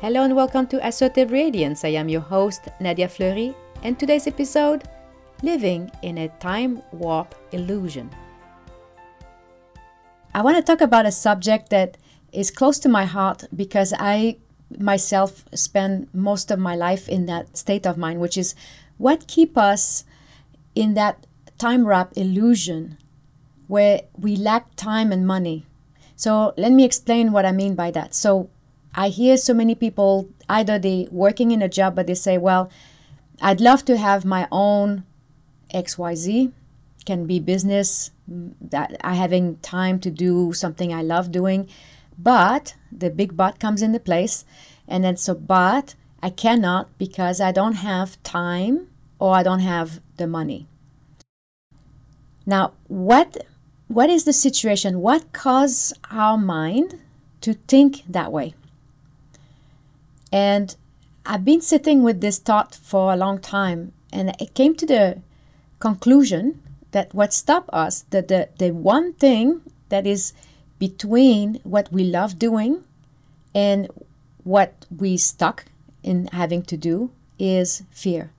Hello and welcome to Assertive Radiance. I am your host, Nadia Fleury, and today's episode Living in a Time Warp Illusion. I want to talk about a subject that is close to my heart because I myself spend most of my life in that state of mind, which is what keep us in that time warp illusion where we lack time and money. So let me explain what I mean by that. So I hear so many people either they working in a job but they say, well, I'd love to have my own XYZ, can be business, mm, that I having time to do something I love doing, but the big but comes into place, and then so but I cannot because I don't have time or I don't have the money. Now, what what is the situation? What caused our mind to think that way? And I've been sitting with this thought for a long time, and it came to the conclusion that what stopped us, that the, the one thing that is between what we love doing and what we stuck in having to do is fear.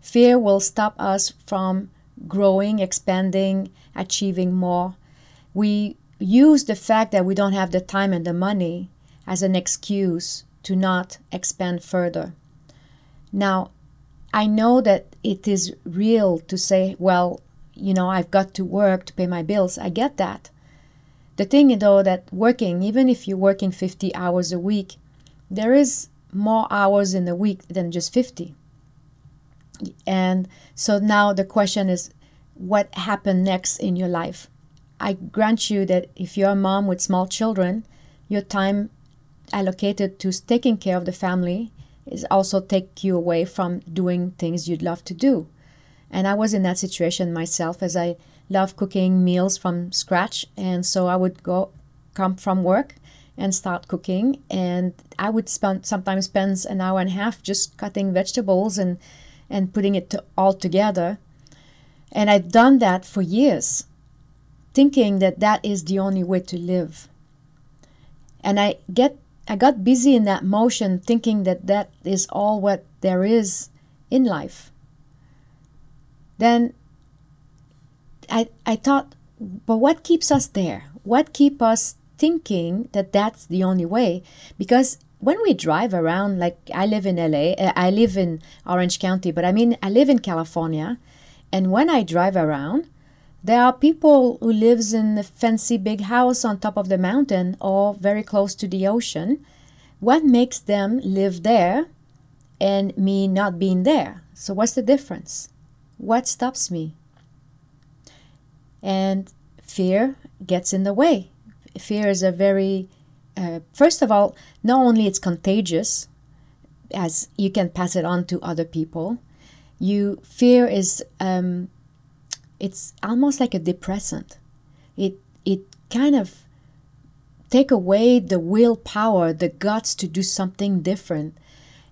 Fear will stop us from growing, expanding, achieving more. We use the fact that we don't have the time and the money as an excuse to not expand further. Now, I know that it is real to say, well, you know, I've got to work to pay my bills. I get that. The thing, though, that working, even if you're working 50 hours a week, there is more hours in the week than just 50. And so now the question is, what happened next in your life? I grant you that if you're a mom with small children, your time allocated to taking care of the family is also take you away from doing things you'd love to do. And I was in that situation myself as I love cooking meals from scratch and so I would go come from work and start cooking and I would spend sometimes spend an hour and a half just cutting vegetables and and putting it to, all together. And I'd done that for years thinking that that is the only way to live. And I get I got busy in that motion thinking that that is all what there is in life. Then I, I thought, but what keeps us there? What keeps us thinking that that's the only way? Because when we drive around, like I live in LA, uh, I live in Orange County, but I mean, I live in California. And when I drive around, there are people who lives in a fancy big house on top of the mountain or very close to the ocean. What makes them live there and me not being there? So what's the difference? What stops me? And fear gets in the way. Fear is a very uh, first of all, not only it's contagious, as you can pass it on to other people. You fear is um, it's almost like a depressant. It it kind of take away the willpower, the guts to do something different.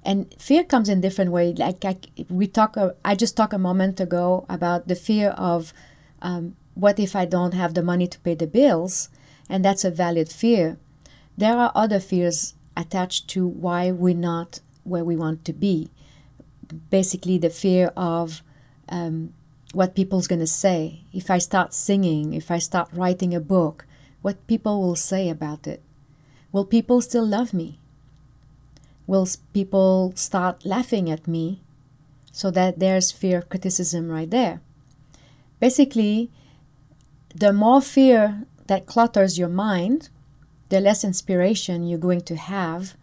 And fear comes in different way. Like I, we talk, uh, I just talked a moment ago about the fear of um, what if I don't have the money to pay the bills, and that's a valid fear. There are other fears attached to why we're not where we want to be. Basically, the fear of um, what people's going to say. If I start singing, if I start writing a book, what people will say about it. Will people still love me? Will people start laughing at me? So that there's fear of criticism right there. Basically, the more fear that clutters your mind, the less inspiration you're going to have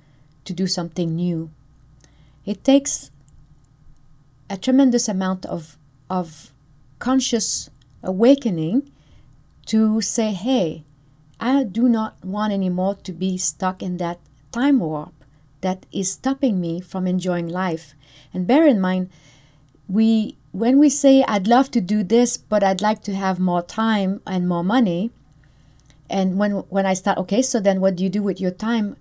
to do something new. It takes a tremendous amount of, of conscious awakening to say, hey, I do not want anymore to be stuck in that time warp that is stopping me from enjoying life. And bear in mind, we when we say I'd love to do this, but I'd like to have more time and more money, and when when I start, okay, so then what do you do with your time?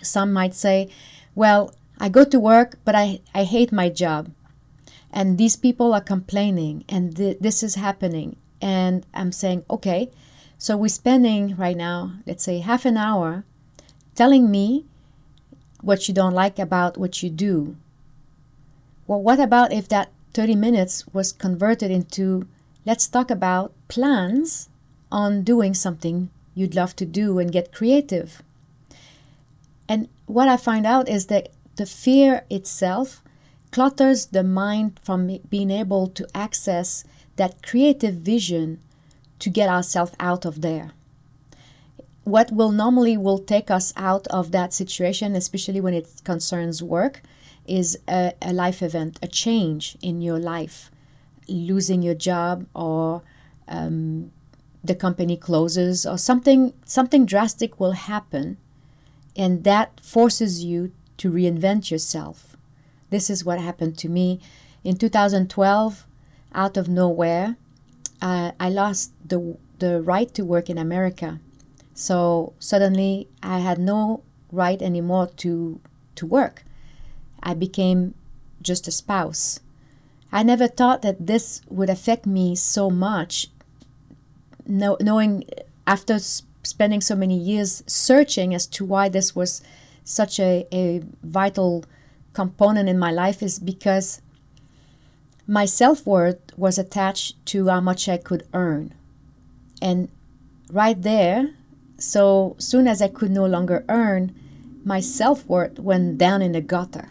Some might say, well, I go to work, but I, I hate my job and these people are complaining and th- this is happening and i'm saying okay so we're spending right now let's say half an hour telling me what you don't like about what you do. Well, what about if that 30 minutes was converted into let's talk about plans on doing something you'd love to do and get creative? And what I find out is that the fear itself clutters the mind from being able to access that creative vision to get ourselves out of there. What will normally will take us out of that situation especially when it concerns work is a, a life event a change in your life. Losing your job or um, the company closes or something something drastic will happen and that forces you to reinvent yourself this is what happened to me in 2012 out of nowhere uh, i lost the, the right to work in america so suddenly I had no right anymore to to work. I became just a spouse. I never thought that this would affect me so much. No, knowing after spending so many years searching as to why this was such a, a vital component in my life is because my self worth was attached to how much I could earn. And right there, so soon as I could no longer earn, my self worth went down in the gutter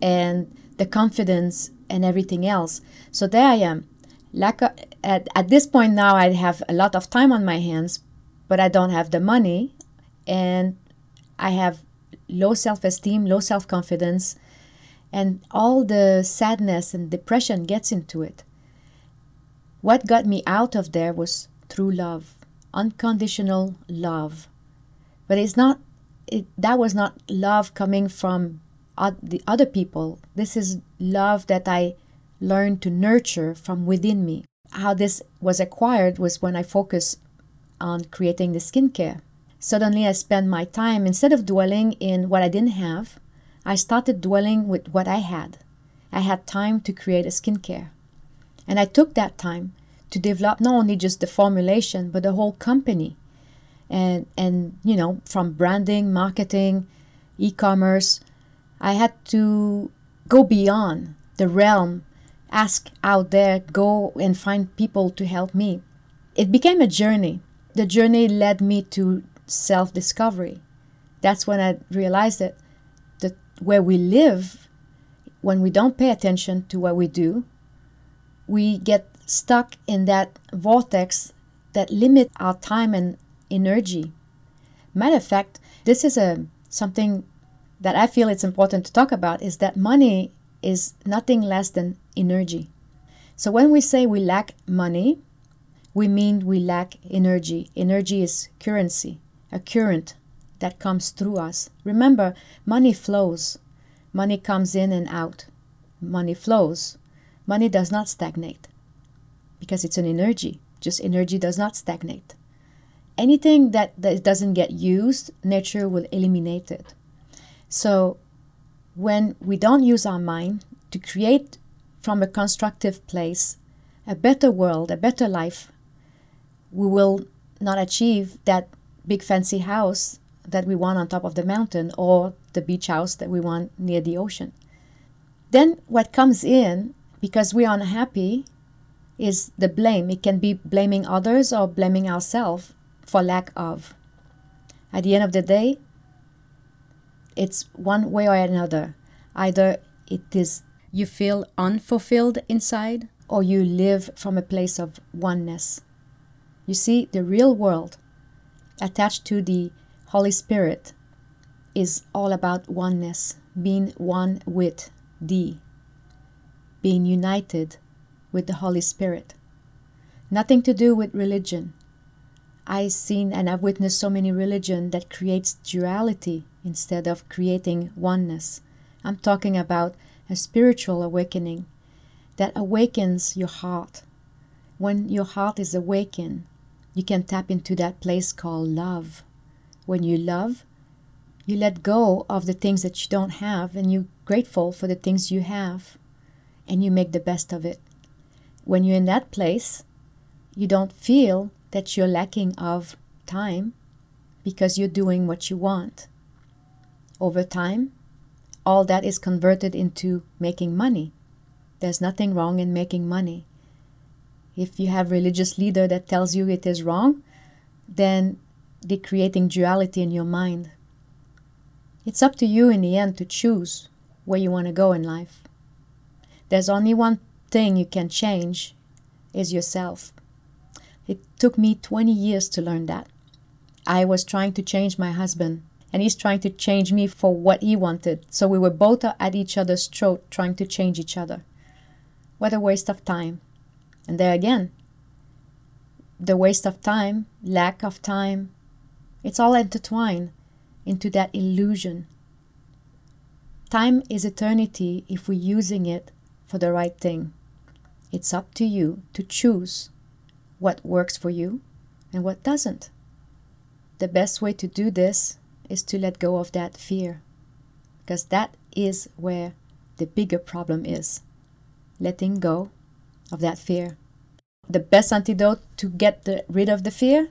and the confidence and everything else. So there I am. Lack of, at, at this point now, I have a lot of time on my hands, but I don't have the money and I have low self esteem, low self confidence, and all the sadness and depression gets into it. What got me out of there was true love unconditional love. But it's not, it, that was not love coming from the other people. This is love that I learned to nurture from within me. How this was acquired was when I focused on creating the skincare. Suddenly, I spent my time, instead of dwelling in what I didn't have, I started dwelling with what I had. I had time to create a skincare. And I took that time to develop not only just the formulation but the whole company and and you know from branding marketing e-commerce i had to go beyond the realm ask out there go and find people to help me it became a journey the journey led me to self-discovery that's when i realized that that where we live when we don't pay attention to what we do we get stuck in that vortex that limit our time and energy. Matter of fact, this is a something that I feel it's important to talk about is that money is nothing less than energy. So when we say we lack money, we mean we lack energy. Energy is currency, a current that comes through us. Remember, money flows. Money comes in and out. Money flows. Money does not stagnate because it's an energy. Just energy does not stagnate. Anything that, that doesn't get used, nature will eliminate it. So when we don't use our mind to create from a constructive place a better world, a better life, we will not achieve that big fancy house that we want on top of the mountain or the beach house that we want near the ocean. Then what comes in, because we are unhappy, is the blame. It can be blaming others or blaming ourselves for lack of. At the end of the day, it's one way or another. Either it is you feel unfulfilled inside or you live from a place of oneness. You see, the real world attached to the Holy Spirit is all about oneness, being one with the, being united with the Holy Spirit. Nothing to do with religion. I've seen and I've witnessed so many religion that creates duality instead of creating oneness. I'm talking about a spiritual awakening that awakens your heart. When your heart is awakened, you can tap into that place called love. When you love, you let go of the things that you don't have and you're grateful for the things you have and you make the best of it when you're in that place, you don't feel that you're lacking of time because you're doing what you want. over time, all that is converted into making money. There's nothing wrong in making money. If you have religious leader that tells you it is wrong, then they're creating duality in your mind. It's up to you in the end to choose where you want to go in life. There's only one thing you can change is yourself. It took me 20 years to learn that. I was trying to change my husband, and he's trying to change me for what he wanted. So we were both at each other's throat trying to change each other. What a waste of time. And there again, the waste of time, lack of time, it's all intertwined into that illusion. Time is eternity if we're using it for the right thing. It's up to you to choose what works for you and what doesn't. The best way to do this is to let go of that fear, because that is where the bigger problem is letting go of that fear. The best antidote to get the, rid of the fear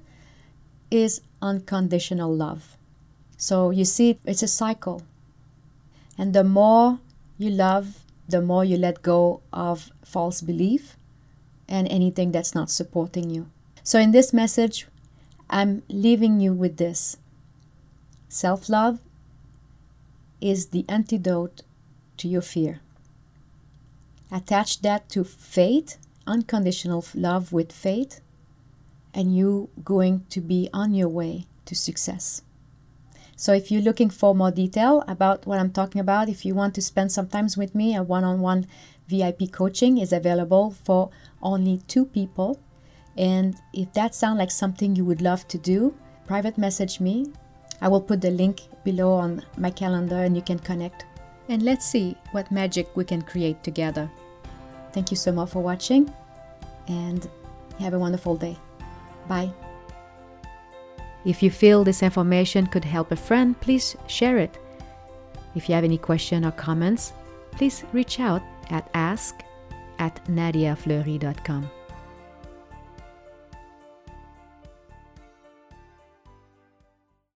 is unconditional love. So you see, it's a cycle. And the more you love, the more you let go of false belief and anything that's not supporting you. So in this message, I'm leaving you with this self love is the antidote to your fear. Attach that to faith, unconditional love with faith, and you going to be on your way to success. So if you're looking for more detail about what I'm talking about, if you want to spend some time with me, a one-on-one VIP coaching is available for only two people. And if that sounds like something you would love to do, private message me. I will put the link below on my calendar and you can connect. And let's see what magic we can create together. Thank you so much for watching and have a wonderful day. Bye. If you feel this information could help a friend, please share it. If you have any questions or comments, please reach out at ask at nadiafleury.com.